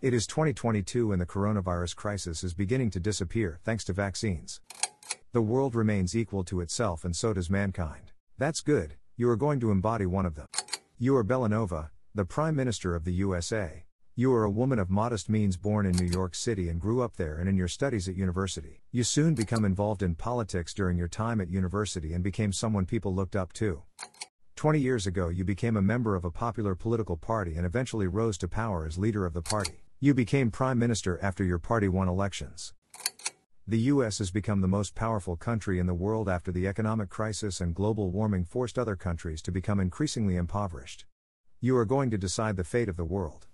It is 2022 and the coronavirus crisis is beginning to disappear thanks to vaccines. The world remains equal to itself and so does mankind. That's good, you are going to embody one of them. You are Bellanova, the Prime Minister of the USA. You are a woman of modest means born in New York City and grew up there and in your studies at university. You soon become involved in politics during your time at university and became someone people looked up to. 20 years ago, you became a member of a popular political party and eventually rose to power as leader of the party. You became prime minister after your party won elections. The US has become the most powerful country in the world after the economic crisis and global warming forced other countries to become increasingly impoverished. You are going to decide the fate of the world.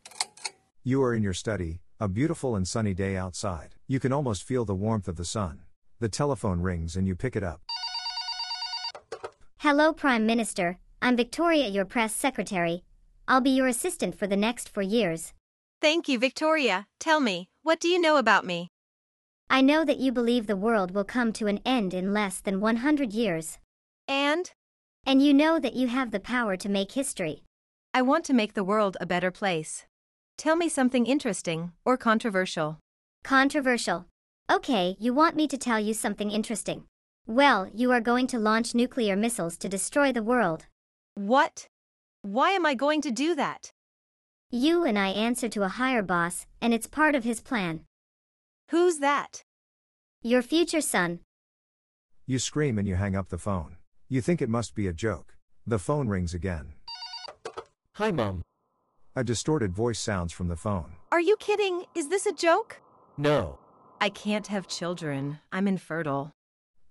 You are in your study, a beautiful and sunny day outside. You can almost feel the warmth of the sun. The telephone rings and you pick it up. Hello, Prime Minister. I'm Victoria, your press secretary. I'll be your assistant for the next four years. Thank you, Victoria. Tell me, what do you know about me? I know that you believe the world will come to an end in less than 100 years. And? And you know that you have the power to make history. I want to make the world a better place. Tell me something interesting or controversial. Controversial. Okay, you want me to tell you something interesting. Well, you are going to launch nuclear missiles to destroy the world. What? Why am I going to do that? You and I answer to a higher boss, and it's part of his plan. Who's that? Your future son. You scream and you hang up the phone. You think it must be a joke. The phone rings again. Hi, Mom. A distorted voice sounds from the phone. Are you kidding? Is this a joke? No. I can't have children. I'm infertile.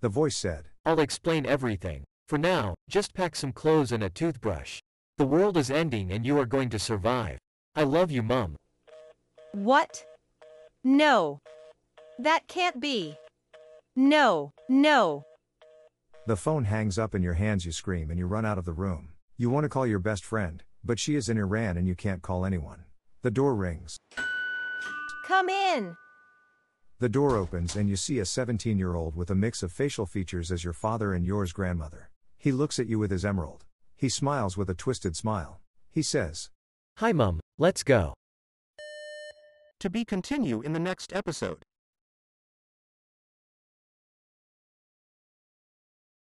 The voice said, I'll explain everything. For now, just pack some clothes and a toothbrush. The world is ending and you are going to survive. I love you, Mom. What? No. That can't be. No, no. The phone hangs up in your hands, you scream and you run out of the room. You want to call your best friend, but she is in Iran and you can't call anyone. The door rings. Come in. The door opens and you see a 17 year old with a mix of facial features as your father and yours grandmother. He looks at you with his emerald. He smiles with a twisted smile. He says, Hi, Mum. Let's go. To be continue in the next episode.